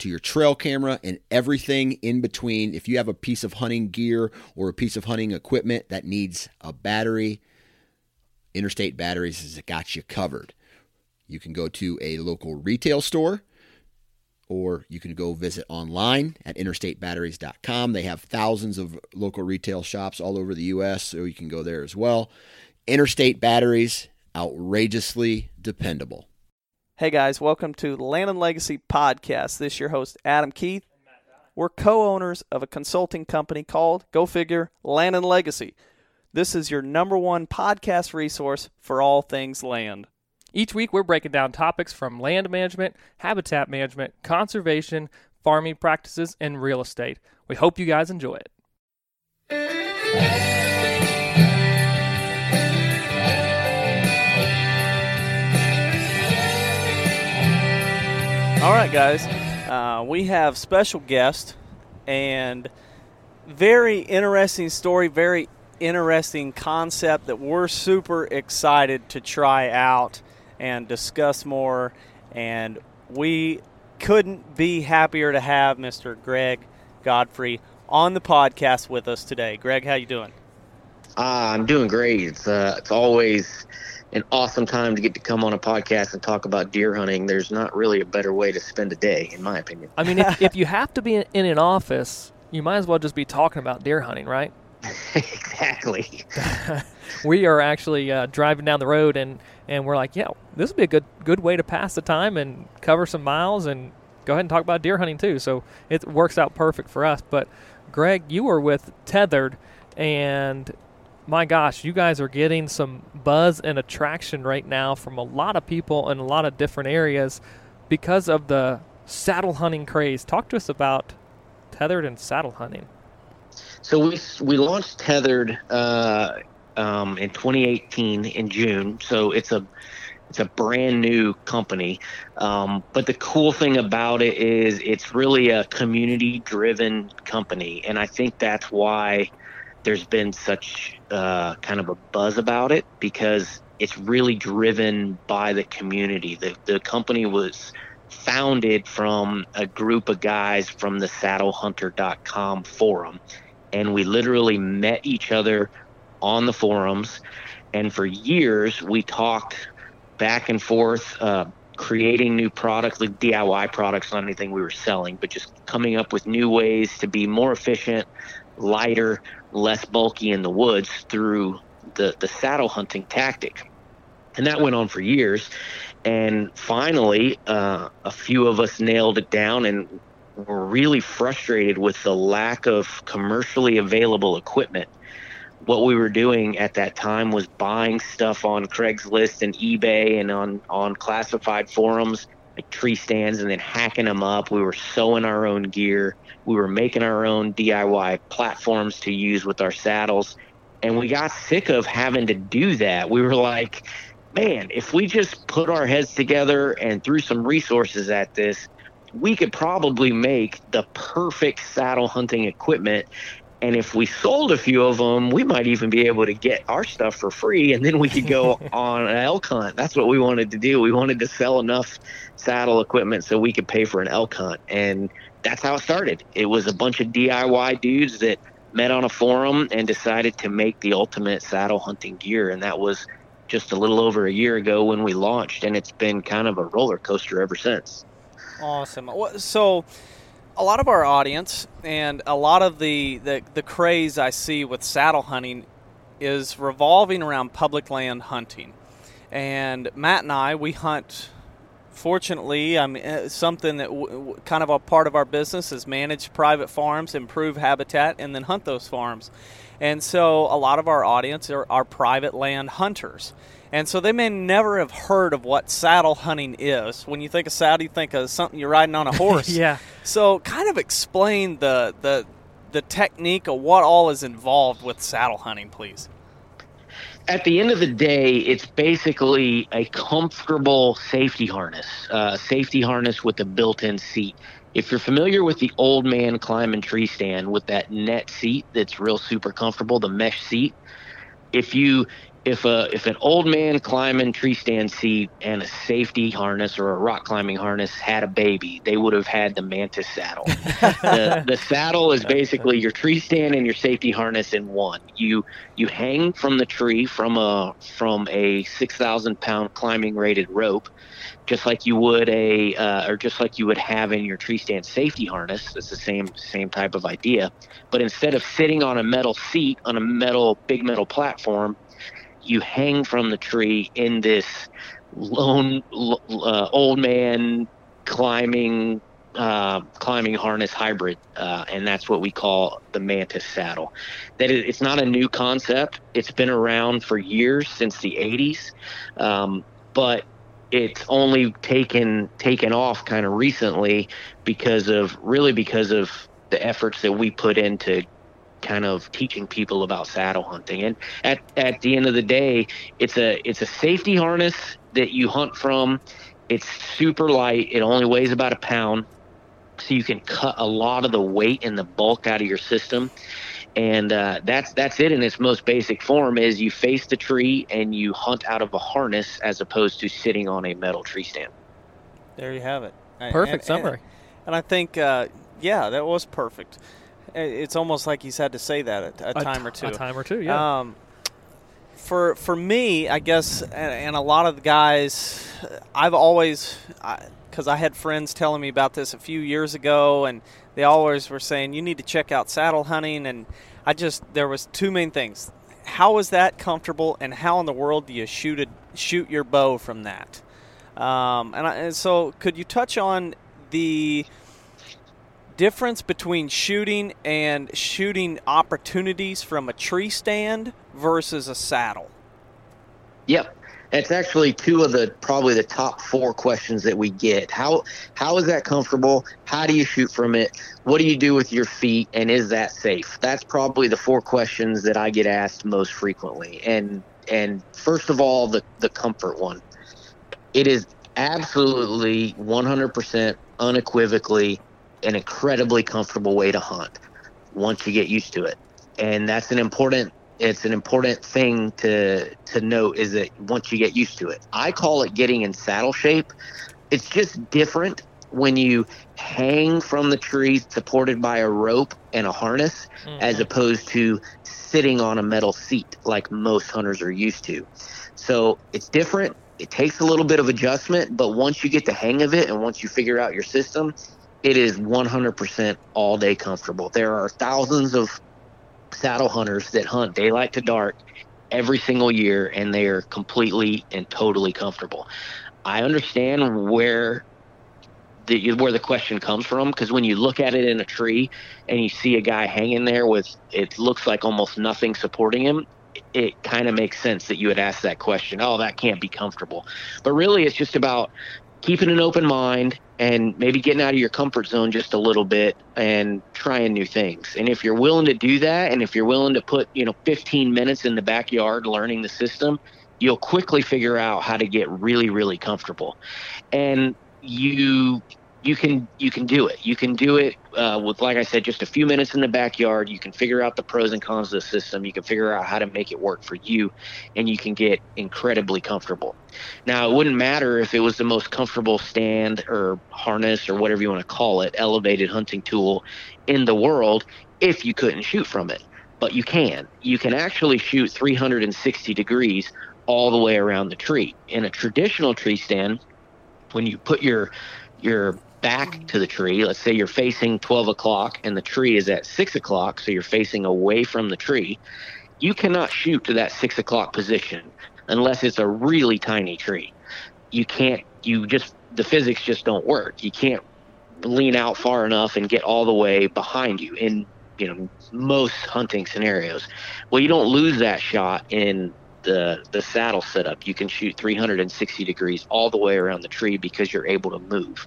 to your trail camera and everything in between. If you have a piece of hunting gear or a piece of hunting equipment that needs a battery, Interstate Batteries has got you covered. You can go to a local retail store or you can go visit online at interstatebatteries.com. They have thousands of local retail shops all over the U.S., so you can go there as well. Interstate Batteries, outrageously dependable. Hey guys, welcome to Land and Legacy podcast. This is your host, Adam Keith. We're co owners of a consulting company called, go figure, Land and Legacy. This is your number one podcast resource for all things land. Each week, we're breaking down topics from land management, habitat management, conservation, farming practices, and real estate. We hope you guys enjoy it. All right, guys. Uh, we have special guest and very interesting story, very interesting concept that we're super excited to try out and discuss more. And we couldn't be happier to have Mr. Greg Godfrey on the podcast with us today. Greg, how you doing? Uh, I'm doing great. It's uh, it's always an awesome time to get to come on a podcast and talk about deer hunting. There's not really a better way to spend a day, in my opinion. I mean, if, if you have to be in, in an office, you might as well just be talking about deer hunting, right? exactly. we are actually uh, driving down the road and, and we're like, yeah, this would be a good good way to pass the time and cover some miles and go ahead and talk about deer hunting too. So it works out perfect for us. But Greg, you were with Tethered, and my gosh, you guys are getting some buzz and attraction right now from a lot of people in a lot of different areas because of the saddle hunting craze. Talk to us about tethered and saddle hunting. So we we launched tethered uh, um, in 2018 in June. So it's a it's a brand new company. Um, but the cool thing about it is it's really a community driven company, and I think that's why there's been such uh, kind of a buzz about it because it's really driven by the community. The, the company was founded from a group of guys from the saddlehunter.com forum. And we literally met each other on the forums. And for years, we talked back and forth, uh, creating new products, like DIY products, not anything we were selling, but just coming up with new ways to be more efficient, lighter, less bulky in the woods through the, the saddle hunting tactic. And that went on for years. And finally, uh, a few of us nailed it down and were really frustrated with the lack of commercially available equipment. What we were doing at that time was buying stuff on Craigslist and eBay and on, on classified forums, like tree stands, and then hacking them up. We were sewing our own gear we were making our own DIY platforms to use with our saddles. And we got sick of having to do that. We were like, man, if we just put our heads together and threw some resources at this, we could probably make the perfect saddle hunting equipment. And if we sold a few of them, we might even be able to get our stuff for free and then we could go on an elk hunt. That's what we wanted to do. We wanted to sell enough saddle equipment so we could pay for an elk hunt. And that's how it started. It was a bunch of DIY dudes that met on a forum and decided to make the ultimate saddle hunting gear. And that was just a little over a year ago when we launched. And it's been kind of a roller coaster ever since. Awesome. So a lot of our audience and a lot of the, the, the craze I see with saddle hunting is revolving around public land hunting. And Matt and I, we hunt. Fortunately, I mean, uh, something that w- kind of a part of our business is manage private farms, improve habitat, and then hunt those farms. And so, a lot of our audience are, are private land hunters. And so they may never have heard of what saddle hunting is. When you think of saddle, you think of something you're riding on a horse. yeah. So, kind of explain the the the technique of what all is involved with saddle hunting, please. At the end of the day, it's basically a comfortable safety harness, uh, safety harness with a built-in seat. If you're familiar with the old man climbing tree stand with that net seat that's real super comfortable, the mesh seat, if you if a if an old man climbing tree stand seat and a safety harness or a rock climbing harness had a baby, they would have had the Mantis saddle. the, the saddle is basically your tree stand and your safety harness in one. You you hang from the tree from a from a six thousand pound climbing rated rope, just like you would a uh, or just like you would have in your tree stand safety harness. It's the same same type of idea, but instead of sitting on a metal seat on a metal big metal platform you hang from the tree in this lone uh, old man climbing uh, climbing harness hybrid, uh, and that's what we call the Mantis saddle. That is, it's not a new concept. It's been around for years since the 80s, um, but it's only taken taken off kind of recently because of really because of the efforts that we put into kind of teaching people about saddle hunting. And at, at the end of the day, it's a it's a safety harness that you hunt from. It's super light. It only weighs about a pound, so you can cut a lot of the weight and the bulk out of your system. And uh, that's that's it in its most basic form. Is you face the tree and you hunt out of a harness as opposed to sitting on a metal tree stand. There you have it. Perfect and, summary. And, and I think, uh, yeah, that was perfect it's almost like he's had to say that a, a time or two. A time or two, yeah. Um, for for me, I guess, and, and, a lot of the guys, I've always, because I, I, had friends telling me about this a few years ago, and they always were saying you need to check out saddle hunting, and I just there was two main things: how is that comfortable, and how in the world do you shoot a, shoot your bow from that? Um, and, I, and so, could you touch on the difference between shooting and shooting opportunities from a tree stand versus a saddle? Yep. It's actually two of the probably the top four questions that we get. How how is that comfortable? How do you shoot from it? What do you do with your feet? And is that safe? That's probably the four questions that I get asked most frequently. And and first of all, the the comfort one. It is absolutely 100% unequivocally an incredibly comfortable way to hunt once you get used to it. And that's an important it's an important thing to to note is that once you get used to it. I call it getting in saddle shape. It's just different when you hang from the tree supported by a rope and a harness mm-hmm. as opposed to sitting on a metal seat like most hunters are used to. So it's different. It takes a little bit of adjustment, but once you get the hang of it and once you figure out your system, it is 100% all day comfortable. There are thousands of saddle hunters that hunt daylight to dark every single year, and they are completely and totally comfortable. I understand where the where the question comes from because when you look at it in a tree and you see a guy hanging there with it looks like almost nothing supporting him, it kind of makes sense that you would ask that question. Oh, that can't be comfortable. But really, it's just about keeping an open mind and maybe getting out of your comfort zone just a little bit and trying new things. And if you're willing to do that and if you're willing to put, you know, 15 minutes in the backyard learning the system, you'll quickly figure out how to get really really comfortable. And you you can you can do it. You can do it uh, with, like I said, just a few minutes in the backyard. You can figure out the pros and cons of the system. You can figure out how to make it work for you, and you can get incredibly comfortable. Now, it wouldn't matter if it was the most comfortable stand or harness or whatever you want to call it, elevated hunting tool in the world, if you couldn't shoot from it. But you can. You can actually shoot 360 degrees all the way around the tree. In a traditional tree stand, when you put your your back to the tree, let's say you're facing 12 o'clock and the tree is at 6 o'clock, so you're facing away from the tree, you cannot shoot to that 6 o'clock position unless it's a really tiny tree. You can't, you just, the physics just don't work. You can't lean out far enough and get all the way behind you in, you know, most hunting scenarios. Well, you don't lose that shot in the the saddle setup, you can shoot 360 degrees all the way around the tree because you're able to move.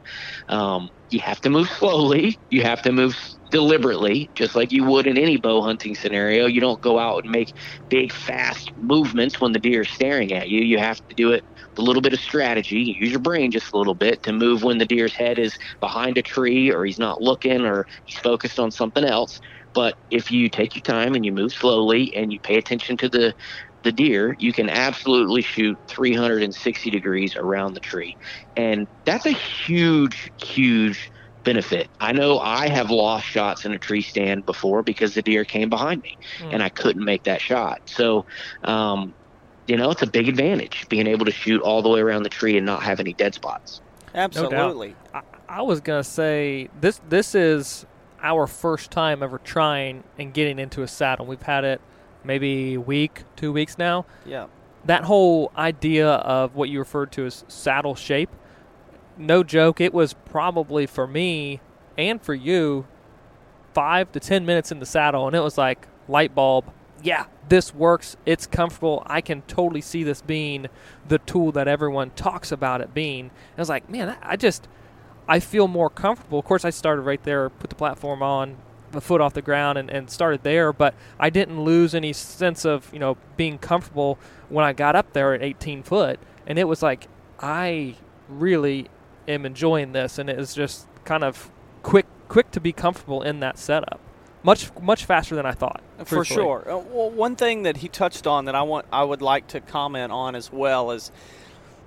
Um, you have to move slowly. You have to move deliberately, just like you would in any bow hunting scenario. You don't go out and make big, fast movements when the deer is staring at you. You have to do it with a little bit of strategy. Use your brain just a little bit to move when the deer's head is behind a tree or he's not looking or he's focused on something else. But if you take your time and you move slowly and you pay attention to the the deer, you can absolutely shoot 360 degrees around the tree. And that's a huge, huge benefit. I know I have lost shots in a tree stand before because the deer came behind me mm. and I couldn't make that shot. So, um, you know, it's a big advantage being able to shoot all the way around the tree and not have any dead spots. Absolutely. No I, I was gonna say this. This is our first time ever trying and getting into a saddle. We've had it maybe week, two weeks now. Yeah. That whole idea of what you referred to as saddle shape, no joke, it was probably for me and for you five to ten minutes in the saddle, and it was like light bulb. Yeah, this works. It's comfortable. I can totally see this being the tool that everyone talks about it being. And I was like, man, I just, I feel more comfortable. Of course, I started right there, put the platform on, the foot off the ground and, and started there, but I didn't lose any sense of, you know, being comfortable when I got up there at 18 foot. And it was like, I really am enjoying this. And it was just kind of quick, quick to be comfortable in that setup. Much, much faster than I thought. For sure. Uh, well, one thing that he touched on that I want, I would like to comment on as well is,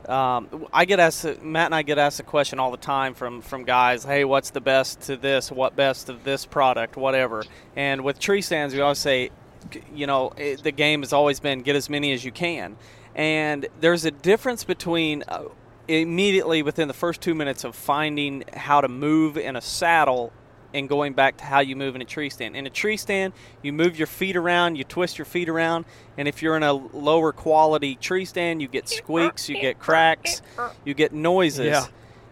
um, I get asked, Matt and I get asked a question all the time from from guys. Hey, what's the best to this? What best of this product? Whatever. And with tree stands, we always say, you know, it, the game has always been get as many as you can. And there's a difference between uh, immediately within the first two minutes of finding how to move in a saddle and going back to how you move in a tree stand. In a tree stand, you move your feet around, you twist your feet around, and if you're in a lower quality tree stand, you get squeaks, you get cracks, you get noises. Yeah.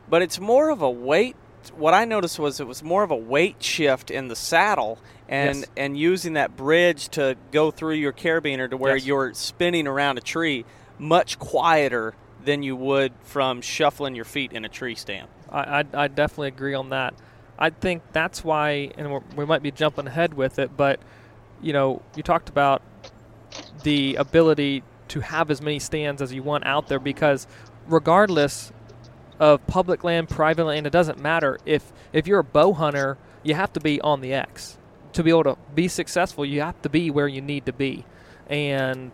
But it's more of a weight. What I noticed was it was more of a weight shift in the saddle and yes. and using that bridge to go through your carabiner to where yes. you're spinning around a tree much quieter than you would from shuffling your feet in a tree stand. I, I, I definitely agree on that. I think that's why, and we might be jumping ahead with it, but you know, you talked about the ability to have as many stands as you want out there because regardless of public land, private land, it doesn't matter. If if you're a bow hunter, you have to be on the X to be able to be successful. You have to be where you need to be, and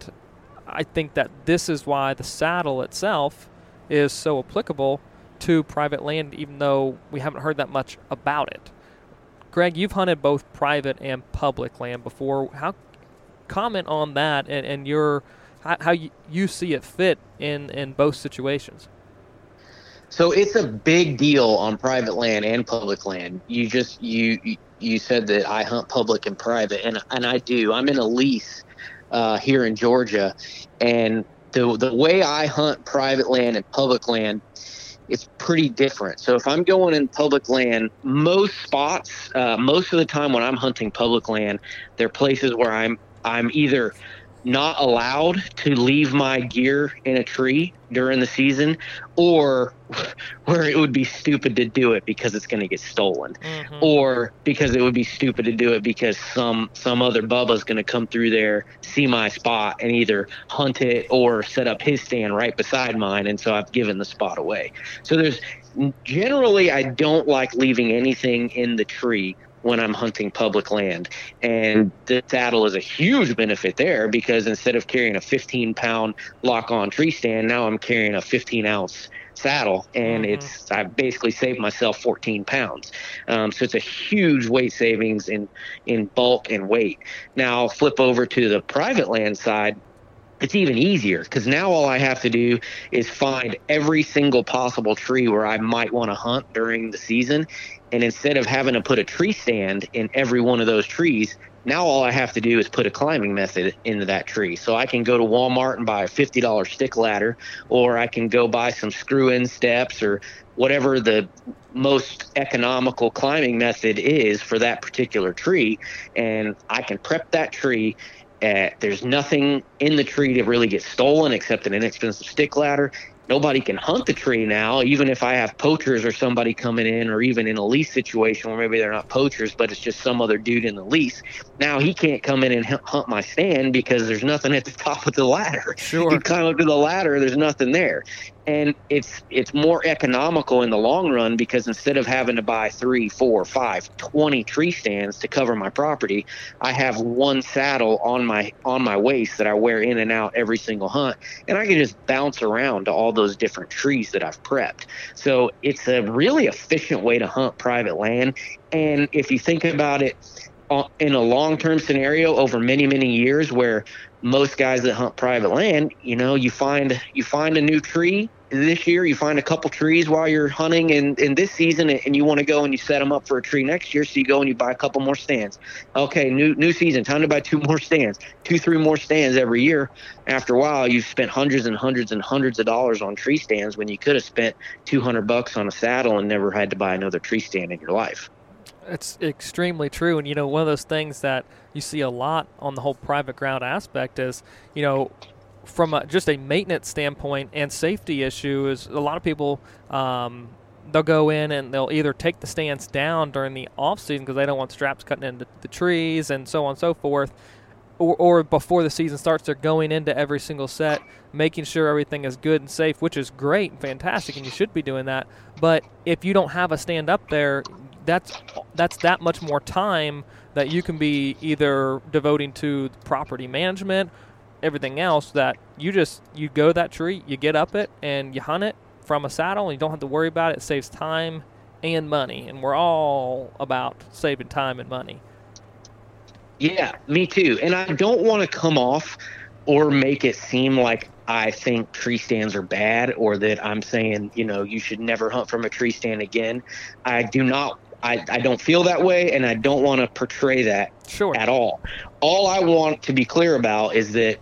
I think that this is why the saddle itself is so applicable to private land, even though we haven't heard that much about it. Greg, you've hunted both private and public land before. How comment on that and, and your how, how you, you see it fit in in both situations? So it's a big deal on private land and public land. You just you you said that I hunt public and private, and and I do. I'm in a lease uh, here in Georgia, and the the way I hunt private land and public land it's pretty different. So if I'm going in public land, most spots, uh, most of the time when I'm hunting public land, they're places where I'm I'm either not allowed to leave my gear in a tree during the season or where it would be stupid to do it because it's going to get stolen mm-hmm. or because it would be stupid to do it because some some other bubba's going to come through there see my spot and either hunt it or set up his stand right beside mine and so I've given the spot away so there's generally I don't like leaving anything in the tree when I'm hunting public land. And the saddle is a huge benefit there because instead of carrying a 15 pound lock on tree stand, now I'm carrying a 15 ounce saddle and mm-hmm. it's I basically saved myself 14 pounds. Um, so it's a huge weight savings in in bulk and weight. Now I'll flip over to the private land side. It's even easier because now all I have to do is find every single possible tree where I might want to hunt during the season. And instead of having to put a tree stand in every one of those trees, now all I have to do is put a climbing method into that tree. So I can go to Walmart and buy a $50 stick ladder, or I can go buy some screw in steps or whatever the most economical climbing method is for that particular tree. And I can prep that tree uh, there's nothing in the tree to really get stolen except an inexpensive stick ladder nobody can hunt the tree now, even if I have poachers or somebody coming in, or even in a lease situation where maybe they're not poachers, but it's just some other dude in the lease. Now he can't come in and hunt my stand because there's nothing at the top of the ladder. Sure. You climb up to the ladder, there's nothing there. And it's it's more economical in the long run because instead of having to buy three, four, five, twenty tree stands to cover my property, I have one saddle on my on my waist that I wear in and out every single hunt, and I can just bounce around to all those different trees that I've prepped. So it's a really efficient way to hunt private land. And if you think about it uh, in a long term scenario over many, many years where most guys that hunt private land, you know, you find you find a new tree this year you find a couple trees while you're hunting in, in this season and you want to go and you set them up for a tree next year so you go and you buy a couple more stands. Okay new new season time to buy two more stands two three more stands every year. After a while you've spent hundreds and hundreds and hundreds of dollars on tree stands when you could have spent 200 bucks on a saddle and never had to buy another tree stand in your life. It's extremely true and you know one of those things that you see a lot on the whole private ground aspect is you know from a, just a maintenance standpoint and safety issue is a lot of people um, they'll go in and they'll either take the stands down during the off season because they don't want straps cutting into the trees and so on and so forth or, or before the season starts they're going into every single set making sure everything is good and safe which is great and fantastic and you should be doing that. But if you don't have a stand up there that's that's that much more time that you can be either devoting to property management everything else that you just you go that tree, you get up it, and you hunt it from a saddle, and you don't have to worry about it. It saves time and money, and we're all about saving time and money. Yeah, me too. And I don't want to come off or make it seem like I think tree stands are bad or that I'm saying, you know, you should never hunt from a tree stand again. I do not I, I don't feel that way and I don't want to portray that sure. at all. All I want to be clear about is that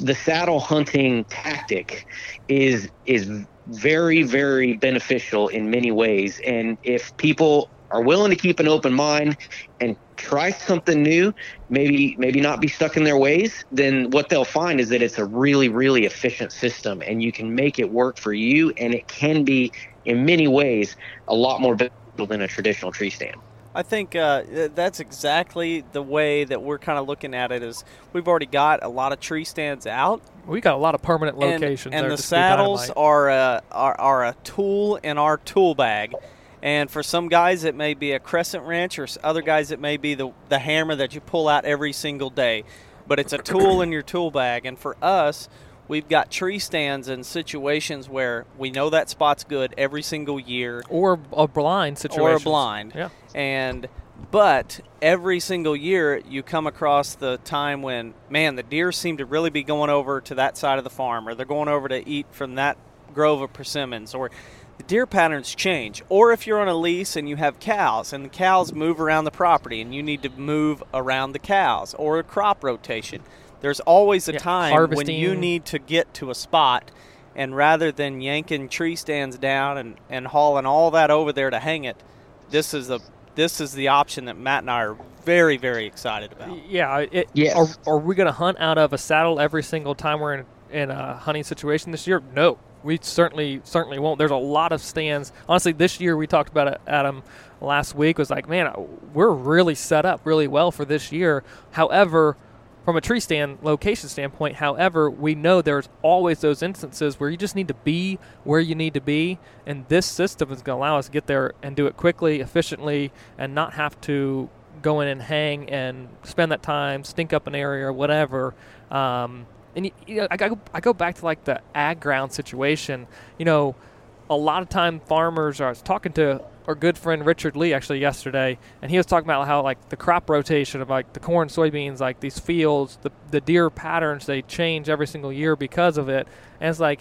the saddle hunting tactic is is very very beneficial in many ways. And if people are willing to keep an open mind and try something new maybe maybe not be stuck in their ways then what they'll find is that it's a really really efficient system and you can make it work for you and it can be in many ways a lot more beneficial than a traditional tree stand I think uh, that's exactly the way that we're kind of looking at it. Is we've already got a lot of tree stands out. We got a lot of permanent locations, and, and the saddles are a, are, are a tool in our tool bag. And for some guys, it may be a crescent wrench, or other guys, it may be the the hammer that you pull out every single day. But it's a tool in your tool bag. And for us, We've got tree stands in situations where we know that spot's good every single year, or a blind situation, or a blind. Yeah. And but every single year you come across the time when man the deer seem to really be going over to that side of the farm, or they're going over to eat from that grove of persimmons, or the deer patterns change. Or if you're on a lease and you have cows and the cows move around the property and you need to move around the cows, or a crop rotation there's always a yeah, time harvesting. when you need to get to a spot, and rather than yanking tree stands down and, and hauling all that over there to hang it, this is a this is the option that Matt and I are very very excited about. Yeah, it, yes. Are, are we going to hunt out of a saddle every single time we're in in a hunting situation this year? No, we certainly certainly won't. There's a lot of stands. Honestly, this year we talked about it, Adam last week was like, man, we're really set up really well for this year. However, from a tree stand location standpoint. However, we know there's always those instances where you just need to be where you need to be, and this system is going to allow us to get there and do it quickly, efficiently, and not have to go in and hang and spend that time, stink up an area or whatever. Um, and you know, I, go, I go back to like the ag ground situation. You know, a lot of time farmers are. Talking to our good friend Richard Lee actually yesterday, and he was talking about how like the crop rotation of like the corn, soybeans, like these fields, the the deer patterns they change every single year because of it, and it's like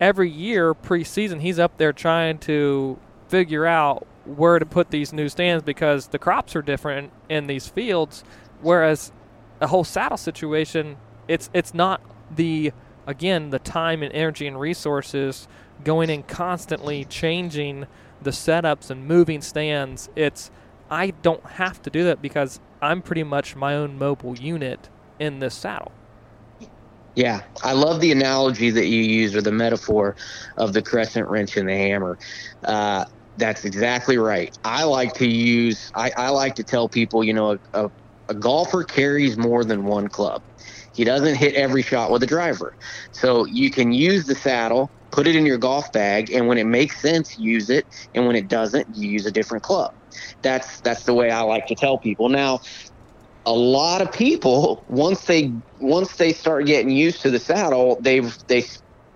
every year preseason he's up there trying to figure out where to put these new stands because the crops are different in these fields, whereas a whole saddle situation, it's it's not the again the time and energy and resources going in constantly changing the setups and moving stands. It's I don't have to do that because I'm pretty much my own mobile unit in this saddle. Yeah, I love the analogy that you use or the metaphor of the crescent wrench and the hammer. Uh, that's exactly right. I like to use, I, I like to tell people, you know, a, a, a golfer carries more than one club. He doesn't hit every shot with a driver. So you can use the saddle, put it in your golf bag, and when it makes sense, use it. And when it doesn't, you use a different club. That's that's the way I like to tell people. Now, a lot of people once they once they start getting used to the saddle, they've they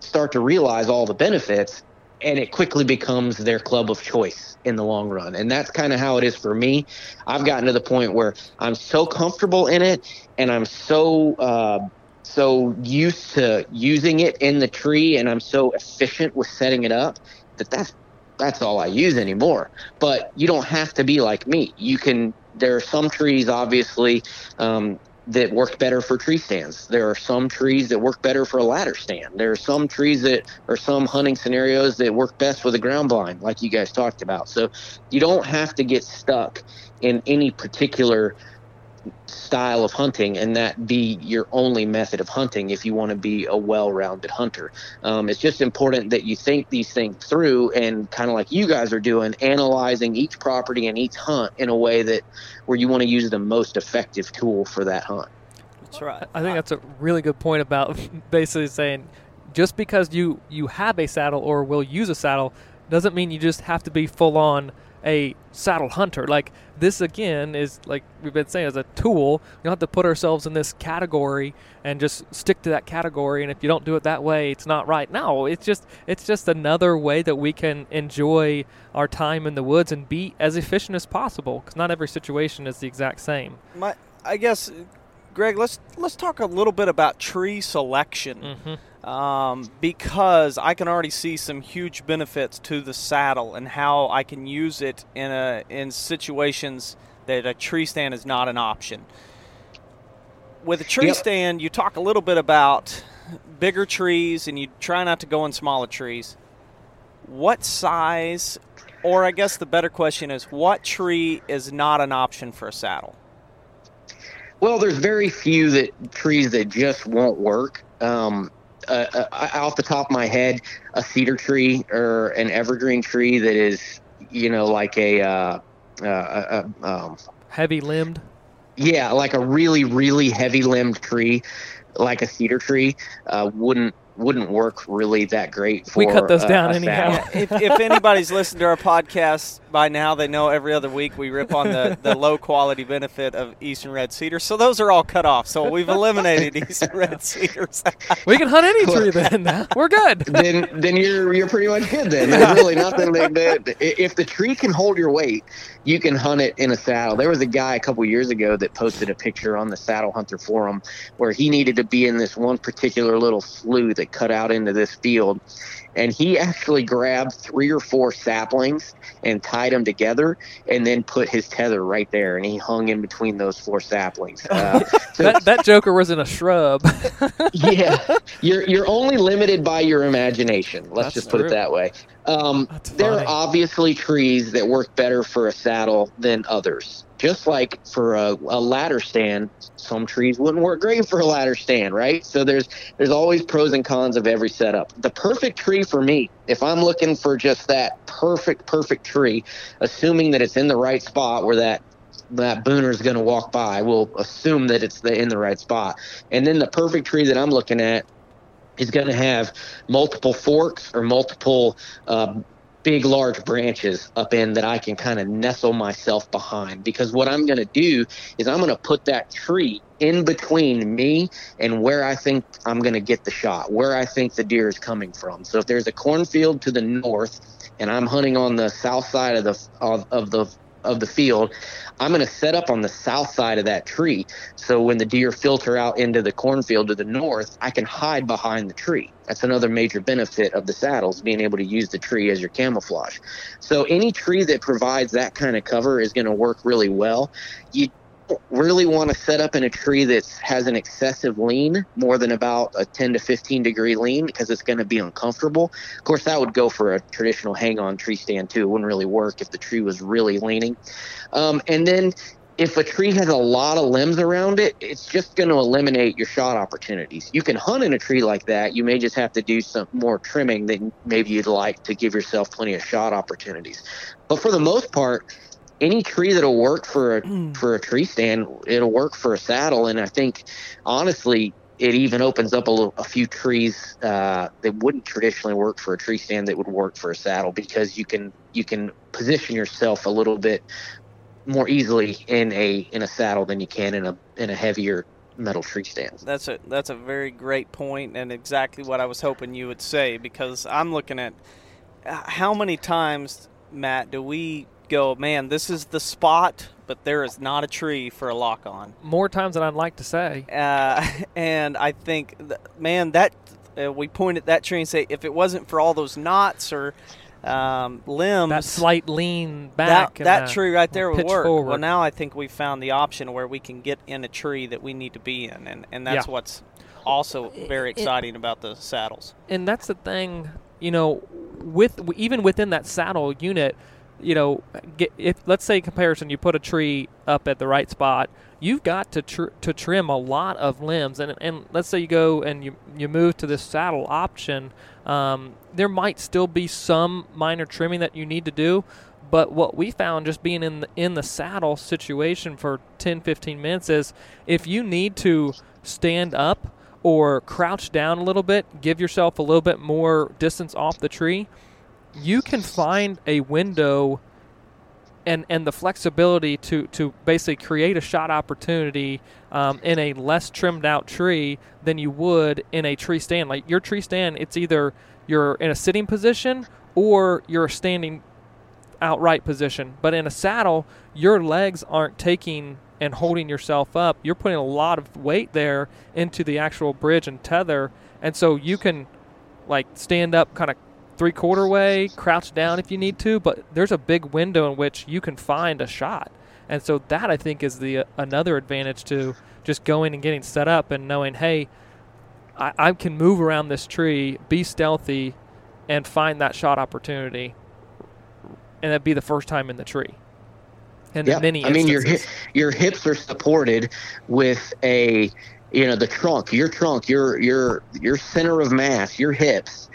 start to realize all the benefits and it quickly becomes their club of choice in the long run. And that's kind of how it is for me. I've gotten to the point where I'm so comfortable in it and I'm so uh, so used to using it in the tree and I'm so efficient with setting it up that that's that's all I use anymore. But you don't have to be like me. You can there are some trees obviously um, that work better for tree stands. There are some trees that work better for a ladder stand. There are some trees that are some hunting scenarios that work best with a ground blind, like you guys talked about. So you don't have to get stuck in any particular style of hunting and that be your only method of hunting if you want to be a well-rounded hunter. Um, it's just important that you think these things through and kind of like you guys are doing analyzing each property and each hunt in a way that where you want to use the most effective tool for that hunt. That's right. I think that's a really good point about basically saying just because you you have a saddle or will use a saddle doesn't mean you just have to be full on a saddle hunter. Like this again is like we've been saying as a tool. We don't have to put ourselves in this category and just stick to that category. And if you don't do it that way, it's not right. No, it's just it's just another way that we can enjoy our time in the woods and be as efficient as possible. Because not every situation is the exact same. My, I guess, Greg, let's let's talk a little bit about tree selection. Mm-hmm um, because I can already see some huge benefits to the saddle and how I can use it in a in situations that a tree stand is not an option. With a tree yep. stand, you talk a little bit about bigger trees and you try not to go in smaller trees. What size, or I guess the better question is, what tree is not an option for a saddle? Well, there's very few that trees that just won't work. Um, uh, uh, off the top of my head, a cedar tree or an evergreen tree that is, you know, like a uh, uh, um, heavy limbed. Yeah, like a really, really heavy limbed tree, like a cedar tree, uh, wouldn't wouldn't work really that great for. We cut those down anyhow. if, if anybody's listened to our podcast by now, they know every other week we rip on the, the low quality benefit of Eastern Red Cedar. So those are all cut off. So we've eliminated Eastern Red Cedars. we can hunt any tree then. We're good. then then you're you're pretty much good then. There's really nothing that, that if the tree can hold your weight, you can hunt it in a saddle. There was a guy a couple years ago that posted a picture on the Saddle Hunter forum where he needed to be in this one particular little slough that cut out into this field. And he actually grabbed three or four saplings and tied them together and then put his tether right there. And he hung in between those four saplings. Uh, so that, that joker was in a shrub. yeah. You're, you're only limited by your imagination. Let's That's just put true. it that way. Um, there are obviously trees that work better for a saddle than others. Just like for a, a, ladder stand, some trees wouldn't work great for a ladder stand, right? So there's there's always pros and cons of every setup. The perfect tree for me, if I'm looking for just that perfect perfect tree, assuming that it's in the right spot where that that booner is going to walk by, we'll assume that it's the, in the right spot. And then the perfect tree that I'm looking at is going to have multiple forks or multiple uh, big, large branches up in that I can kind of nestle myself behind. Because what I'm going to do is I'm going to put that tree in between me and where I think I'm going to get the shot, where I think the deer is coming from. So if there's a cornfield to the north and I'm hunting on the south side of the of, of the of the field, I'm going to set up on the south side of that tree. So when the deer filter out into the cornfield to the north, I can hide behind the tree. That's another major benefit of the saddles, being able to use the tree as your camouflage. So any tree that provides that kind of cover is going to work really well. You really want to set up in a tree that has an excessive lean, more than about a 10 to 15 degree lean, because it's going to be uncomfortable. Of course, that would go for a traditional hang on tree stand too. It wouldn't really work if the tree was really leaning. Um, and then if a tree has a lot of limbs around it, it's just going to eliminate your shot opportunities. You can hunt in a tree like that. You may just have to do some more trimming than maybe you'd like to give yourself plenty of shot opportunities. But for the most part, any tree that'll work for a mm. for a tree stand, it'll work for a saddle. And I think, honestly, it even opens up a, little, a few trees uh, that wouldn't traditionally work for a tree stand that would work for a saddle because you can you can position yourself a little bit more easily in a in a saddle than you can in a in a heavier metal tree stand. That's a that's a very great point and exactly what I was hoping you would say because I'm looking at uh, how many times Matt do we go, man, this is the spot, but there is not a tree for a lock on. More times than I'd like to say. Uh, and I think, man, that uh, we point at that tree and say, if it wasn't for all those knots or um, limbs, that slight lean back, that, that tree right there would work. Forward. Well, now I think we found the option where we can get in a tree that we need to be in, and and that's yeah. what's also very exciting it, about the saddles. And that's the thing, you know, with even within that saddle unit you know, get, if let's say comparison, you put a tree up at the right spot, you've got to tr- to trim a lot of limbs, and and let's say you go and you you move to this saddle option, um, there might still be some minor trimming that you need to do. But what we found just being in the, in the saddle situation for 10, 15 minutes is if you need to stand up or crouch down a little bit, give yourself a little bit more distance off the tree, you can find a window and and the flexibility to to basically create a shot opportunity um, in a less trimmed out tree than you would in a tree stand. Like your tree stand, it's either you're in a sitting position or you're standing outright position. But in a saddle, your legs aren't taking and holding yourself up. You're putting a lot of weight there into the actual bridge and tether, and so you can like stand up kind of three quarter way, crouch down if you need to, but there's a big window in which you can find a shot. And so that I think is the uh, another advantage to just going and getting set up and knowing, hey, I, I can move around this tree, be stealthy, and find that shot opportunity, and that'd be the first time in the tree. And yeah. many I mean, your your hips are supported with a you know the trunk, your trunk, your your your center of mass, your hips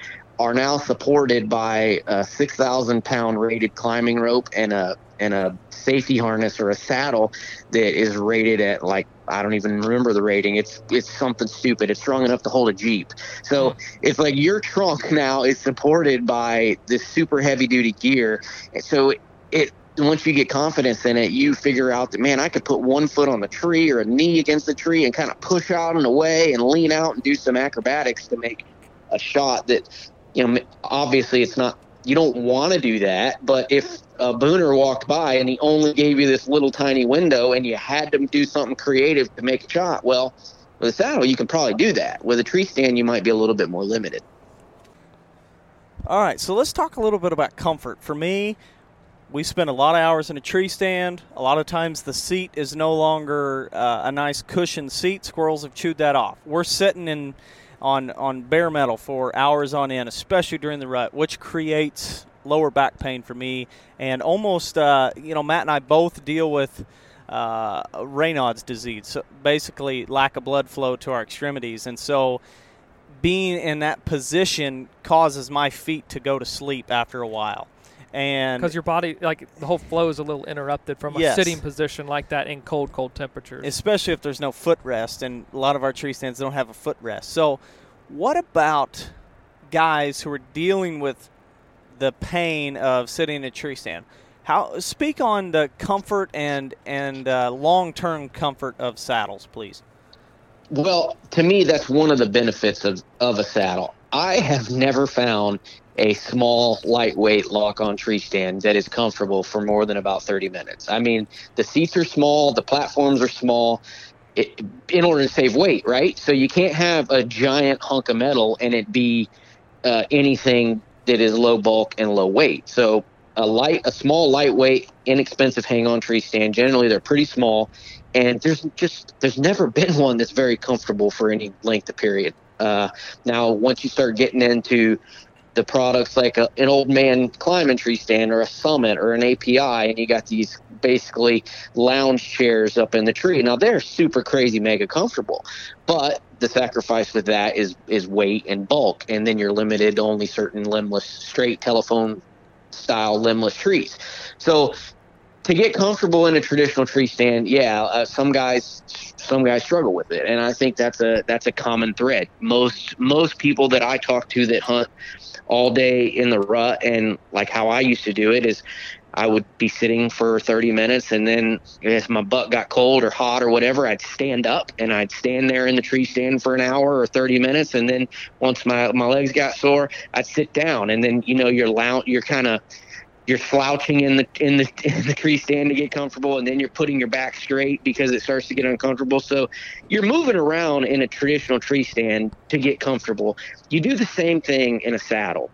are now supported by a 6,000 pound rated climbing rope and a and a safety harness or a saddle that is rated at like I don't even remember the rating. It's it's something stupid. It's strong enough to hold a jeep. So hmm. it's like your trunk now is supported by this super heavy duty gear. So it once you get confidence in it, you figure out that man, I could put one foot on the tree or a knee against the tree and kind of push out and away and lean out and do some acrobatics to make a shot that you know, obviously it's not, you don't want to do that, but if a booner walked by and he only gave you this little tiny window and you had to do something creative to make a shot, well, with a saddle, you can probably do that. With a tree stand, you might be a little bit more limited. All right, so let's talk a little bit about comfort. For me, we spend a lot of hours in a tree stand. A lot of times the seat is no longer uh, a nice cushioned seat. Squirrels have chewed that off. We're sitting in on on bare metal for hours on end, especially during the rut, which creates lower back pain for me. And almost, uh, you know, Matt and I both deal with uh, Raynaud's disease, so basically lack of blood flow to our extremities, and so being in that position causes my feet to go to sleep after a while and because your body like the whole flow is a little interrupted from yes. a sitting position like that in cold cold temperatures especially if there's no footrest and a lot of our tree stands don't have a footrest so what about guys who are dealing with the pain of sitting in a tree stand. How speak on the comfort and and uh, long term comfort of saddles, please. Well, to me, that's one of the benefits of, of a saddle. I have never found a small, lightweight lock on tree stand that is comfortable for more than about 30 minutes. I mean, the seats are small, the platforms are small. It, in order to save weight, right? So you can't have a giant hunk of metal and it be uh, anything that is low bulk and low weight. So a light, a small, lightweight, inexpensive hang-on tree stand. Generally, they're pretty small, and there's just there's never been one that's very comfortable for any length of period. Uh, now, once you start getting into the products like a, an old man climbing tree stand or a summit or an API, and you got these basically lounge chairs up in the tree. Now they're super crazy, mega comfortable, but the sacrifice with that is is weight and bulk, and then you're limited to only certain limbless straight telephone style limbless trees. So to get comfortable in a traditional tree stand, yeah, uh, some guys some guys struggle with it, and I think that's a that's a common thread. Most most people that I talk to that hunt all day in the rut and like how I used to do it is I would be sitting for 30 minutes and then if my butt got cold or hot or whatever, I'd stand up and I'd stand there in the tree stand for an hour or 30 minutes. And then once my, my legs got sore, I'd sit down and then, you know, you're loud, you're kind of, you're slouching in the in the in the tree stand to get comfortable and then you're putting your back straight because it starts to get uncomfortable. So you're moving around in a traditional tree stand to get comfortable. You do the same thing in a saddle.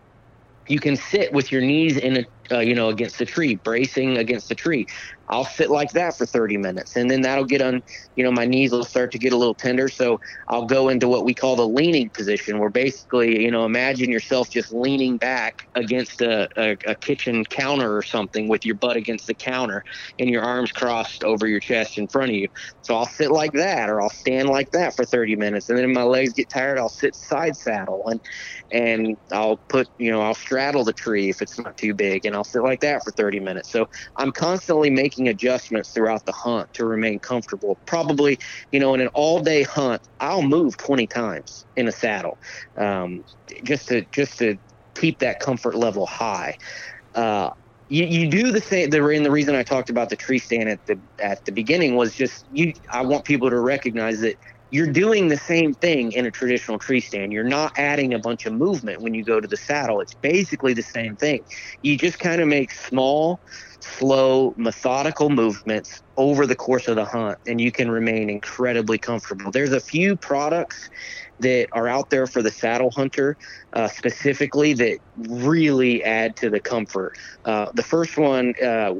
You can sit with your knees in a uh, you know against the tree bracing against the tree I'll sit like that for 30 minutes and then that'll get on, you know, my knees will start to get a little tender. So I'll go into what we call the leaning position where basically, you know, imagine yourself just leaning back against a, a, a kitchen counter or something with your butt against the counter and your arms crossed over your chest in front of you. So I'll sit like that or I'll stand like that for 30 minutes. And then if my legs get tired, I'll sit side saddle and, and I'll put, you know, I'll straddle the tree if it's not too big and I'll sit like that for 30 minutes. So I'm constantly making making adjustments throughout the hunt to remain comfortable. Probably, you know, in an all day hunt, I'll move 20 times in a saddle um, just to just to keep that comfort level high. Uh, you, you do the same. The, and the reason I talked about the tree stand at the at the beginning was just you. I want people to recognize that you're doing the same thing in a traditional tree stand. You're not adding a bunch of movement when you go to the saddle. It's basically the same thing. You just kind of make small slow, methodical movements over the course of the hunt, and you can remain incredibly comfortable. There's a few products that are out there for the saddle hunter uh, specifically that really add to the comfort. Uh, the first one, uh,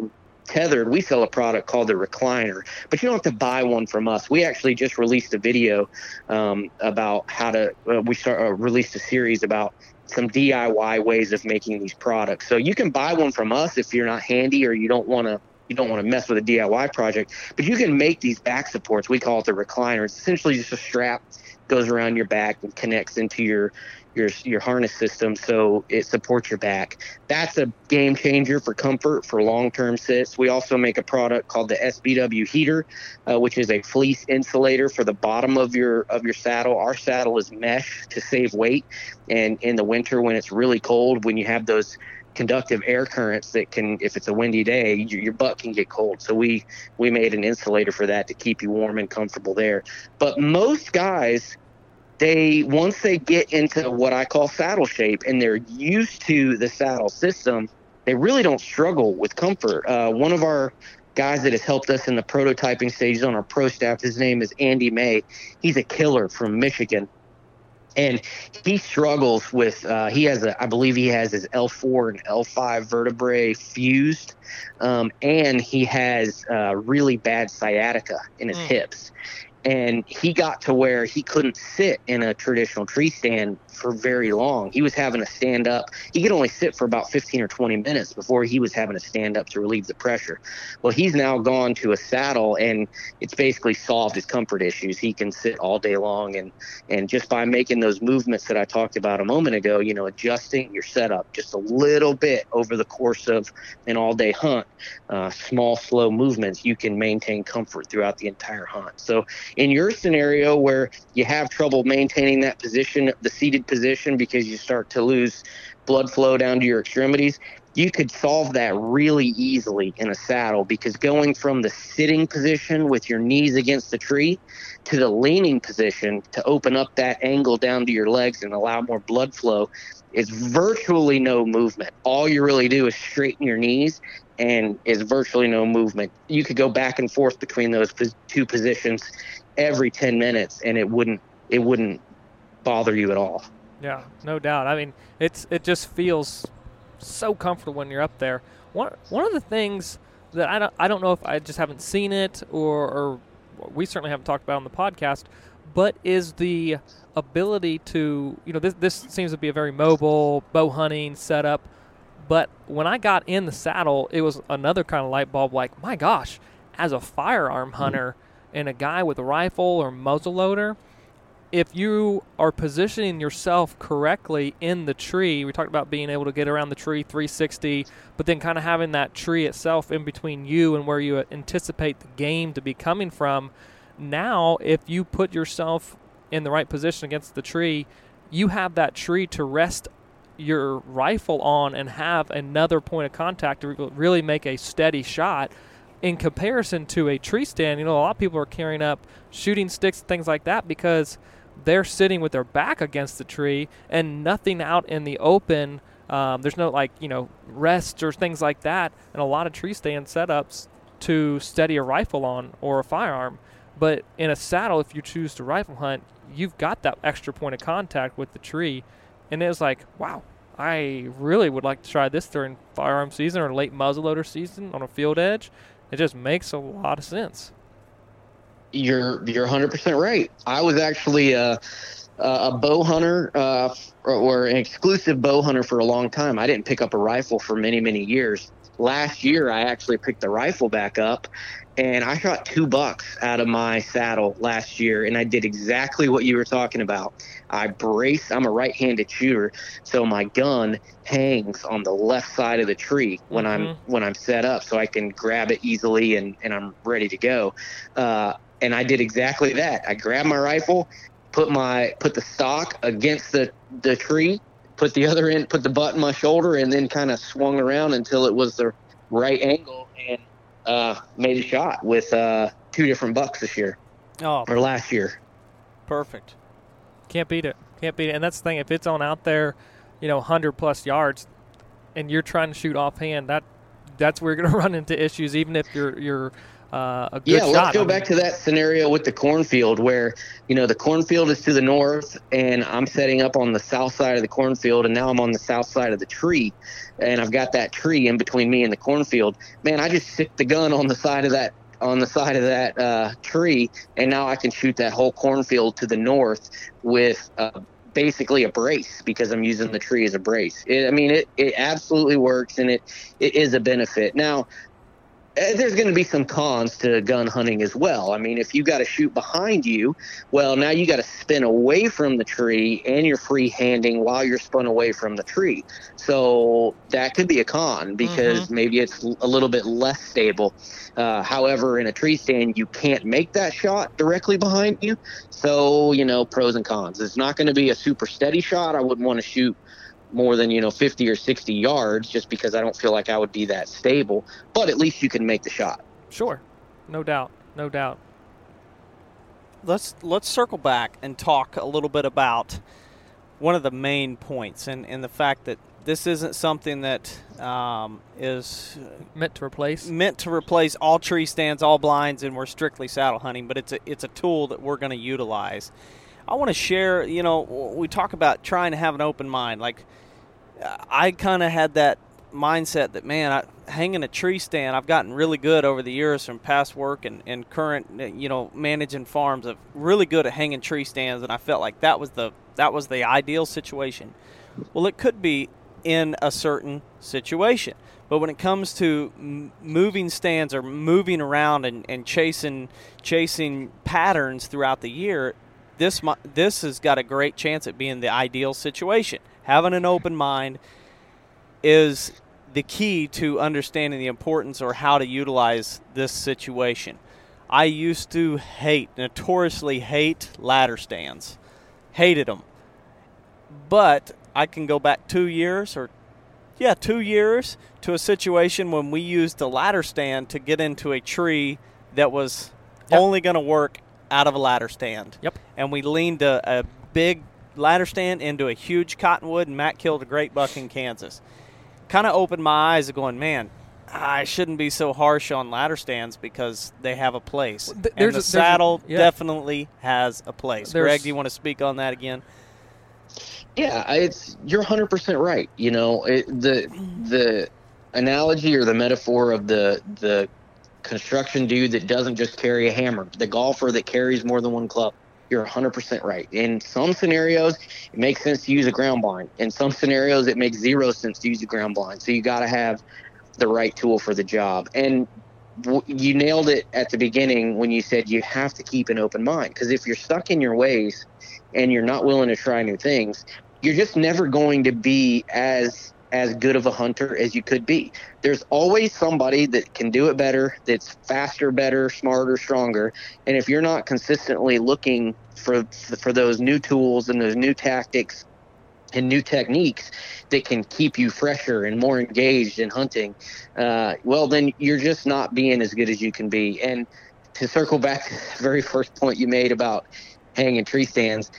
tethered, we sell a product called the recliner, but you don't have to buy one from us. We actually just released a video um, about how to. Uh, we start uh, released a series about some DIY ways of making these products. So you can buy one from us if you're not handy or you don't want to you don't want to mess with a DIY project, but you can make these back supports. We call it the recliner. It's essentially just a strap goes around your back and connects into your your your harness system so it supports your back. That's a game changer for comfort for long-term sits. We also make a product called the SBW heater, uh, which is a fleece insulator for the bottom of your of your saddle. Our saddle is mesh to save weight, and in the winter when it's really cold, when you have those conductive air currents that can if it's a windy day your, your, butt can get cold so we we made an insulator for that to keep you warm and comfortable there but most guys they once they get into what I call saddle shape and they're used to the saddle system, they really don't struggle with comfort. Uh, one of our guys that has helped us in the prototyping stages on our pro staff, his name is Andy May. He's a killer from Michigan. And he struggles with, uh, he has, a, I believe he has his L4 and L5 vertebrae fused. Um, and he has uh, really bad sciatica in his mm. hips and he got to where he couldn't sit in a traditional tree stand for very long. He was having to stand up. He could only sit for about 15 or 20 minutes before he was having to stand up to relieve the pressure. Well, he's now gone to a saddle and it's basically solved his comfort issues. He can sit all day long and and just by making those movements that I talked about a moment ago, you know, adjusting your setup just a little bit over the course of an all-day hunt, uh, small slow movements, you can maintain comfort throughout the entire hunt. So in your scenario where you have trouble maintaining that position, the seated position, because you start to lose blood flow down to your extremities, you could solve that really easily in a saddle because going from the sitting position with your knees against the tree to the leaning position to open up that angle down to your legs and allow more blood flow is virtually no movement. All you really do is straighten your knees and is virtually no movement. You could go back and forth between those two positions every 10 minutes and it wouldn't it wouldn't bother you at all. Yeah, no doubt. I mean, it's it just feels so comfortable when you're up there. One one of the things that I don't I don't know if I just haven't seen it or, or we certainly haven't talked about on the podcast, but is the ability to you know this this seems to be a very mobile bow hunting setup. But when I got in the saddle, it was another kind of light bulb. Like my gosh, as a firearm mm-hmm. hunter and a guy with a rifle or muzzle loader, if you are positioning yourself correctly in the tree, we talked about being able to get around the tree 360, but then kind of having that tree itself in between you and where you anticipate the game to be coming from. Now, if you put yourself in the right position against the tree, you have that tree to rest your rifle on and have another point of contact to really make a steady shot in comparison to a tree stand. You know, a lot of people are carrying up shooting sticks, things like that, because – they're sitting with their back against the tree and nothing out in the open. Um, there's no like you know rest or things like that, and a lot of tree stand setups to steady a rifle on or a firearm. But in a saddle, if you choose to rifle hunt, you've got that extra point of contact with the tree, and it was like, wow, I really would like to try this during firearm season or late muzzleloader season on a field edge. It just makes a lot of sense. You're you're 100 percent right. I was actually a, a bow hunter uh, or an exclusive bow hunter for a long time. I didn't pick up a rifle for many many years. Last year, I actually picked the rifle back up, and I shot two bucks out of my saddle last year, and I did exactly what you were talking about. I brace. I'm a right-handed shooter, so my gun hangs on the left side of the tree when mm-hmm. I'm when I'm set up, so I can grab it easily and and I'm ready to go. Uh, and I did exactly that. I grabbed my rifle, put my put the stock against the the tree, put the other end, put the butt in my shoulder, and then kind of swung around until it was the right angle and uh, made a shot with uh, two different bucks this year. Oh, or last year. Perfect. Can't beat it. Can't beat it. And that's the thing. If it's on out there, you know, hundred plus yards, and you're trying to shoot offhand, that that's where you're going to run into issues. Even if you're you're uh, a good yeah, shot. let's go back to that scenario with the cornfield where, you know, the cornfield is to the north and I'm setting up on the south side of the cornfield and now I'm on the south side of the tree and I've got that tree in between me and the cornfield. Man, I just stick the gun on the side of that on the side of that uh, tree and now I can shoot that whole cornfield to the north with uh, basically a brace because I'm using the tree as a brace. It, I mean, it, it absolutely works and it, it is a benefit. Now, there's going to be some cons to gun hunting as well. I mean, if you got to shoot behind you, well, now you got to spin away from the tree and you're free handing while you're spun away from the tree. So that could be a con because mm-hmm. maybe it's a little bit less stable. Uh, however, in a tree stand, you can't make that shot directly behind you. So, you know, pros and cons. It's not going to be a super steady shot. I wouldn't want to shoot more than you know 50 or 60 yards just because I don't feel like I would be that stable. But at least you can make the shot. Sure, no doubt, no doubt. Let's let's circle back and talk a little bit about one of the main points and, and the fact that this isn't something that um, is meant to replace meant to replace all tree stands, all blinds, and we're strictly saddle hunting. But it's a it's a tool that we're going to utilize. I want to share. You know, we talk about trying to have an open mind. Like I kind of had that mindset that man, I, hanging a tree stand, I've gotten really good over the years from past work and, and current, uh, you know, managing farms. Of really good at hanging tree stands, and I felt like that was the that was the ideal situation. Well, it could be in a certain situation, but when it comes to m- moving stands or moving around and, and chasing chasing patterns throughout the year, this this has got a great chance at being the ideal situation having an open mind is the key to understanding the importance or how to utilize this situation. I used to hate, notoriously hate ladder stands. Hated them. But I can go back two years or, yeah, two years to a situation when we used a ladder stand to get into a tree that was Yep. only going to work out of a ladder stand. Yep. And we leaned a, a big ladder stand into a huge cottonwood, and Matt killed a great buck in Kansas. Kind of opened my eyes, going, man, I shouldn't be so harsh on ladder stands because they have a place. Well, th- and there's the a- there's a- saddle yeah. definitely has a place. There's- Greg, do you want to speak on that again? Yeah, it's you're 100% right. You know, it, the the analogy or the metaphor of the the construction dude that doesn't just carry a hammer, the golfer that carries more than one club. You're 100% right. In some scenarios, it makes sense to use a ground blind. In some scenarios, it makes zero sense to use a ground blind. So you got to have the right tool for the job. And you nailed it at the beginning when you said you have to keep an open mind because if you're stuck in your ways and you're not willing to try new things, you're just never going to be as as good of a hunter as you could be. There's always somebody that can do it better, that's faster, better, smarter, stronger. And if you're not consistently looking for for those new tools and those new tactics and new techniques that can keep you fresher and more engaged in hunting, uh, well, then you're just not being as good as you can be. And to circle back to the very first point you made about hanging tree stands,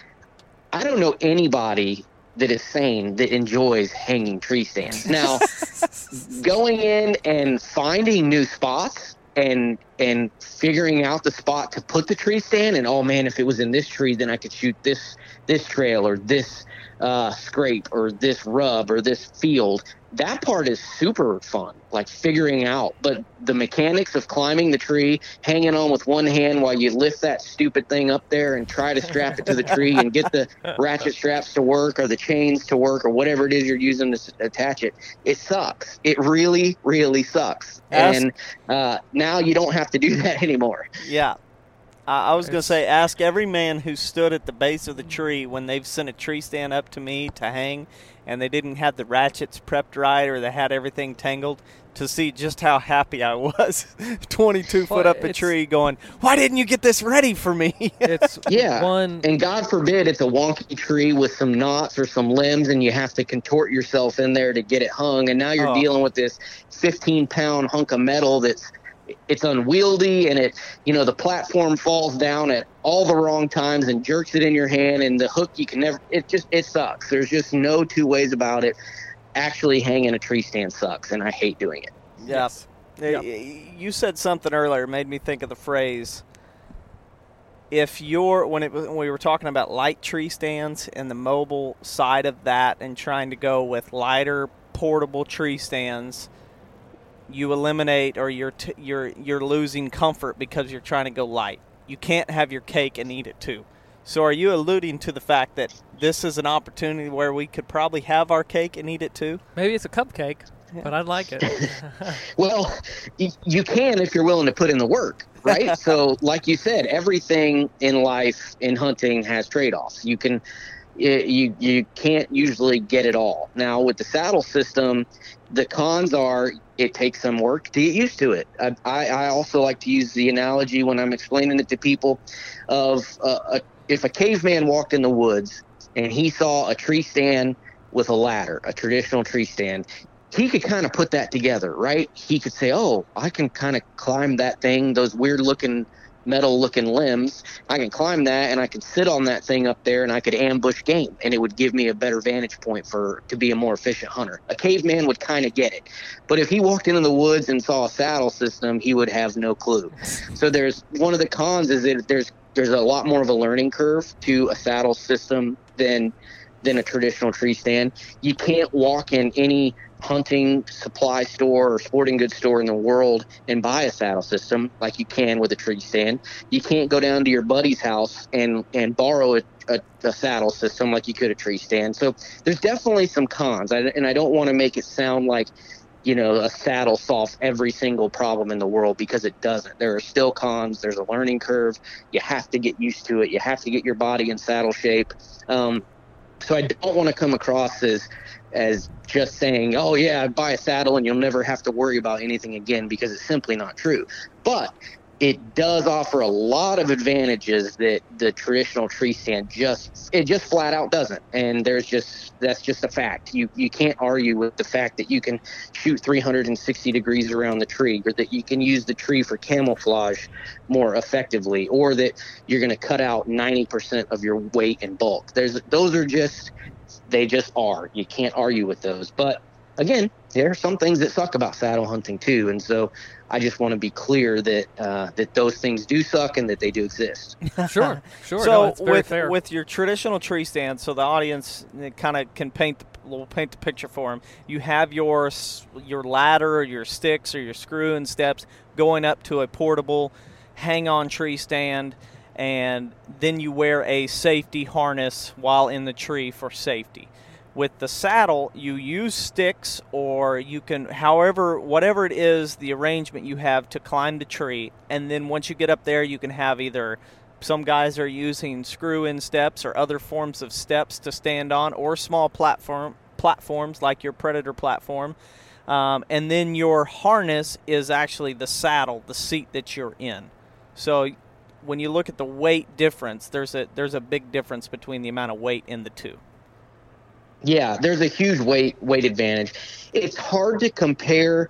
I don't know anybody that is sane that enjoys hanging tree stands. Now, going in and finding new spots and and figuring out the spot to put the tree stand and oh man if it was in this tree then i could shoot this this trail or this uh, scrape or this rub or this field. That part is super fun like figuring out. But the mechanics of climbing the tree hanging on with one hand while you lift that stupid thing up there and try to strap it to the tree and get the ratchet straps to work or the chains to work or whatever it is you're using to s- attach it it sucks. It really really sucks. Ask- and uh, now you don't have to do that anymore Yeah. I I was going to say, ask every man who stood at the base of the tree when they've sent a tree stand up to me to hang and they didn't have the ratchets prepped right or they had everything tangled to see just how happy I was 22 foot Well, up a tree going, why didn't you get this ready for me? It's Yeah, one. and God forbid it's a wonky tree with some knots or some limbs, and you have to contort yourself in there to get it hung. And now you're Oh. dealing with this 15 pound hunk of metal that's it's unwieldy, and it you know the platform falls down at all the wrong times and jerks it in your hand, and the hook you can never. It just it sucks. There's just no two ways about it. Actually, hanging a tree stand sucks, and I hate doing it. Yes. You said something earlier made me think of the phrase. If you're when it when we were talking about light tree stands and the mobile side of that, and trying to go with lighter portable tree stands, you eliminate or you're t- you're you're losing comfort because you're trying to go light. You can't have your cake and eat it too. So are you alluding to the fact that this is an opportunity where we could probably have our cake and eat it too? Maybe it's a cupcake, but I'd like it. Well, you can if you're willing to put in the work, right? so, like you said, everything in life in hunting has trade-offs. You can you you can't usually get it all. Now, with the saddle system, the cons are it takes some work to get used to it. I, I, I also like to use the analogy when I'm explaining it to people of uh, a, if a caveman walked in the woods and he saw a tree stand with a ladder, a traditional tree stand, he could kind of put that together, right? He could say, "Oh, I can kind of climb that thing, those weird-looking metal-looking limbs. I can climb that, and I could sit on that thing up there, and I could ambush game, and it would give me a better vantage point for to be a more efficient hunter." A caveman would kind of get it, but if he walked into the woods and saw a saddle system, he would have no clue. So there's one of the cons is that there's there's a lot more of a learning curve to a saddle system than than a traditional tree stand. You can't walk in any hunting supply store or sporting goods store in the world and buy a saddle system like you can with a tree stand. You can't go down to your buddy's house and and borrow a, a, a saddle system like you could a tree stand. So there's definitely some cons, I, and I don't want to make it sound like you know a saddle solves every single problem in the world because it doesn't. There are still cons. There's a learning curve. You have to get used to it. You have to get your body in saddle shape. Um, so I don't want to come across as as just saying, "Oh yeah, buy a saddle and you'll never have to worry about anything again," because it's simply not true. But it does offer a lot of advantages that the traditional tree stand just it just flat out doesn't. And there's just that's just a fact. You you can't argue with the fact that you can shoot 360 degrees around the tree or that you can use the tree for camouflage more effectively or that you're going to cut out 90% of your weight and bulk. There's those are just they just are you can't argue with those but again there are some things that suck about saddle hunting too and so I just want to be clear that uh, that those things do suck and that they do exist. sure, sure. So no, with fair. with your traditional tree stand, so the audience kind of can paint the will paint the picture for them. You have your your ladder, or your sticks, or your screw and steps going up to a portable hang-on tree stand, and then you wear a safety harness while in the tree for safety. With the saddle you use sticks or you can however whatever it is the arrangement you have to climb the tree. And then once you get up there you can have either some guys are using screw in steps or other forms of steps to stand on or small platform platforms like your predator platform. Um, and then your harness is actually the saddle the seat that you're in. So when you look at the weight difference there's a there's a big difference between the amount of weight in the two yeah, there's a huge weight weight advantage. It's hard to compare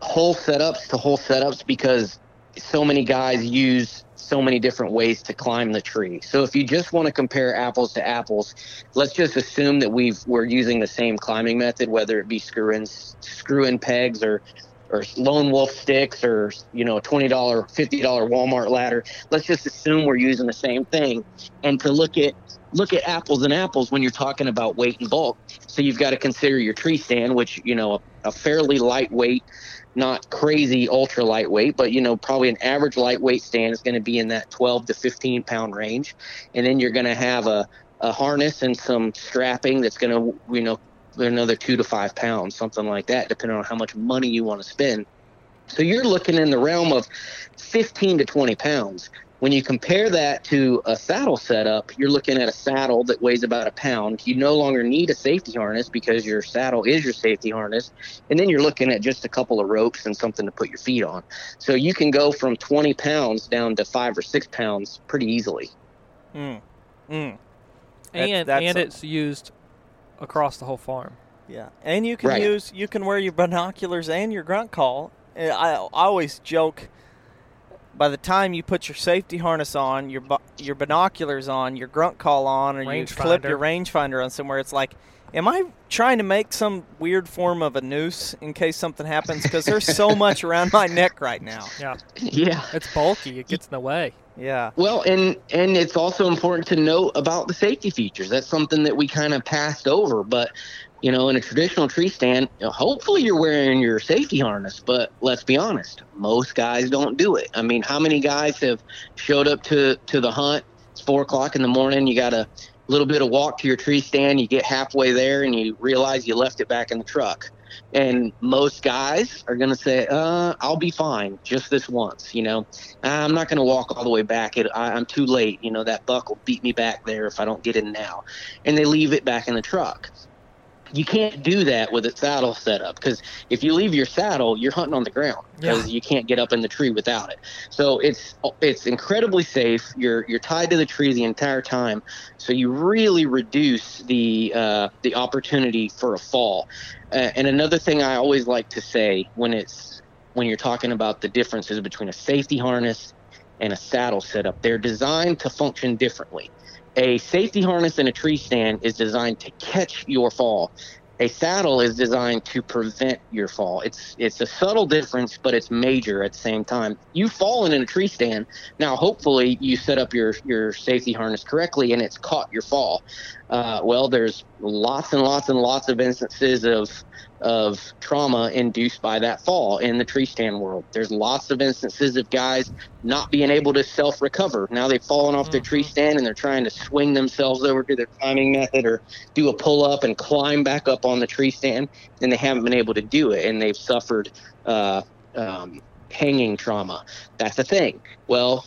whole setups to whole setups because so many guys use so many different ways to climb the tree. So if you just want to compare apples to apples, let's just assume that we've we're using the same climbing method, whether it be screw in screw in pegs or or lone wolf sticks or you know a twenty dollar fifty dollar Walmart ladder. Let's just assume we're using the same thing, and to look at look at apples and apples when you're talking about weight and bulk. So you've got to consider your tree stand, which, you know, a, a fairly lightweight, not crazy ultra lightweight, but, you know, probably an average lightweight stand is going to be in that 12 to 15 pound range. And then you're going to have a, a harness and some strapping that's going to, you know, another two to five pounds, something like that, depending on how much money you want to spend. So you're looking in the realm of 15 to 20 pounds. When you compare that to a saddle setup, you're looking at a saddle that weighs about a pound. You no longer need a safety harness because your saddle is your safety harness. And then you're looking at just a couple of ropes and something to put your feet on. So you can go from 20 pounds down to five or six pounds pretty easily. Mm. Mm. And, that's and a, it's used across the whole farm. Yeah. And you can right. use, you can wear your binoculars and your grunt call. Eh, I, I always joke by the time you put your safety harness on, your your binoculars on, your grunt call on, or range you finder. your rangefinder on somewhere, it's like, am I trying to make some weird form of a noose in case something happens? Because there's so much around my neck right now. Yeah, yeah, it's bulky. It gets in the way. Yeah. Well, and and it's also important to note about the safety features. That's something that we kind of passed over, but you know, in a traditional tree stand, hopefully you're wearing your safety harness, but let's be honest, most guys don't do it. I mean, how many guys have showed up to, to the hunt? It's four o'clock in the morning. You got a little bit of walk to your tree stand. You get halfway there and you realize you left it back in the truck. And most guys are going to say, uh, I'll be fine just this once. You know, I'm not going to walk all the way back. It, I, I'm too late. You know, that buck will beat me back there if I don't get in now. And they leave it back in the truck you can't do that with a saddle setup because if you leave your saddle, you're hunting on the ground because yeah. you can't get up in the tree without it. So it's it's incredibly safe. You're you're tied to the tree the entire time, so you really reduce the uh, the opportunity for a fall. Uh, and another thing I always like to say when it's when you're talking about the differences between a safety harness and a saddle setup, they're designed to function differently. A safety harness in a tree stand is designed to catch your fall. A saddle is designed to prevent your fall. It's it's a subtle difference, but it's major at the same time. You've fallen in a tree stand. Now, hopefully, you set up your your safety harness correctly, and it's caught your fall. Uh, well, there's lots and lots and lots of instances of of trauma induced by that fall in the tree stand world. There's lots of instances of guys not being able to self recover. Now they've fallen off mm-hmm. their tree stand and they're trying to swing themselves over to their climbing method or do a pull up and climb back up on the tree stand, and they haven't been able to do it, and they've suffered uh, um, hanging trauma. That's a thing. Well,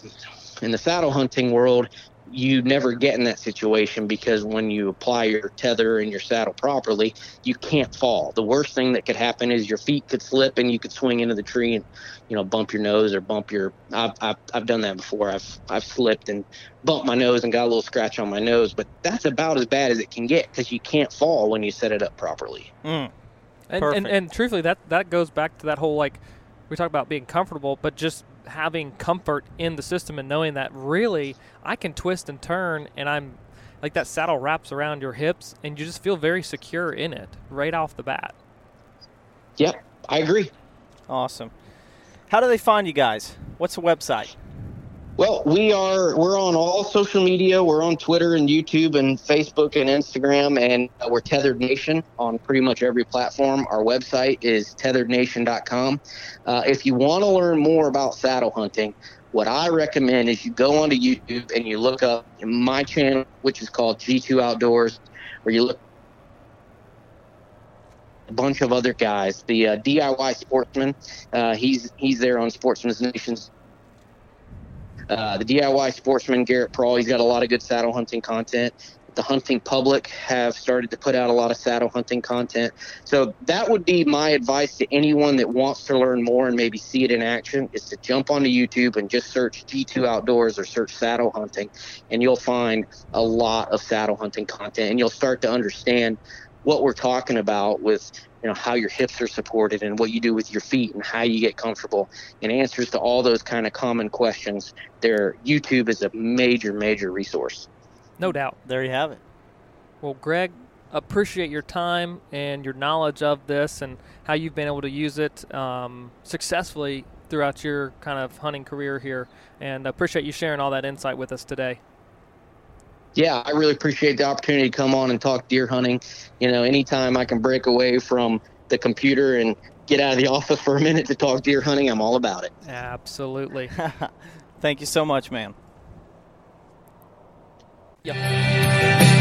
in the saddle hunting world, you never get in that situation because when you apply your tether and your saddle properly, you can't fall. The worst thing that could happen is your feet could slip and you could swing into the tree and, you know, bump your nose or bump your. I've, I've, I've done that before. I've I've slipped and bumped my nose and got a little scratch on my nose, but that's about as bad as it can get because you can't fall when you set it up properly. Mm. And, Perfect. and and truthfully, that that goes back to that whole like we talk about being comfortable, but just having comfort in the system and knowing that really I can twist and turn, and I'm like that saddle wraps around your hips, and you just feel very secure in it right off the bat. Yep, I agree. Awesome. How do they find you guys? What's the website? Well, we are we're on all social media. We're on Twitter and YouTube and Facebook and Instagram, and uh, we're Tethered Nation on pretty much every platform. Our website is tetherednation.com. Uh, if you want to learn more about saddle hunting, what I recommend is you go onto YouTube and you look up my channel, which is called G2 Outdoors, where you look a bunch of other guys. The uh, DIY Sportsman, uh, he's he's there on Sportsman's Nations uh, the DIY sportsman Garrett Prawl, he's got a lot of good saddle hunting content. The hunting public have started to put out a lot of saddle hunting content. So that would be my advice to anyone that wants to learn more and maybe see it in action is to jump onto YouTube and just search G2 Outdoors or search saddle hunting and you'll find a lot of saddle hunting content and you'll start to understand what we're talking about with you know how your hips are supported and what you do with your feet and how you get comfortable and answers to all those kind of common questions there youtube is a major major resource No doubt. There you have it. Well, Greg, appreciate your time and your knowledge of this and how you've been able to use it um, successfully throughout your kind of hunting career here. And appreciate you sharing all that insight with us today. Yeah i really appreciate the opportunity to come on and talk deer hunting you know anytime i can break away from the computer and get out of the office for a minute to talk deer hunting i'm all about it Absolutely. Thank you so much, man. Yep.